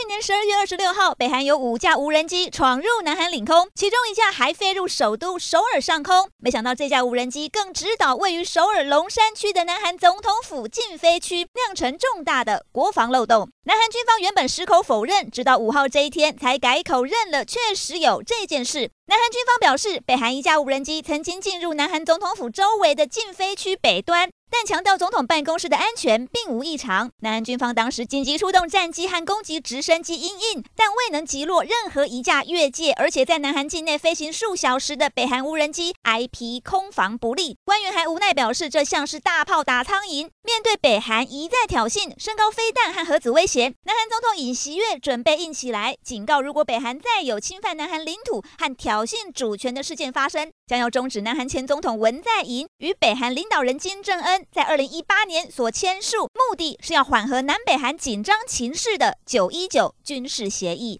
去年十二月二十六号，北韩有五架无人机闯入南韩领空，其中一架还飞入首都首尔上空。没想到这架无人机更直捣位于首尔龙山区的南韩总统府禁飞区，酿成重大的国防漏洞。南韩军方原本矢口否认，直到五号这一天才改口认了，确实有这件事。南韩军方表示，北韩一架无人机曾经进入南韩总统府周围的禁飞区北端。但强调总统办公室的安全并无异常。南韩军方当时紧急出动战机和攻击直升机因应，但未能击落任何一架越界，而且在南韩境内飞行数小时的北韩无人机，挨批空防不力。官员还无奈表示，这像是大炮打苍蝇。面对北韩一再挑衅、升高飞弹和核子威胁，南韩总统尹锡悦准备硬起来，警告如果北韩再有侵犯南韩领土和挑衅主权的事件发生，将要终止南韩前总统文在寅与北韩领导人金正恩。在二零一八年所签署，目的是要缓和南北韩紧张情势的九一九军事协议。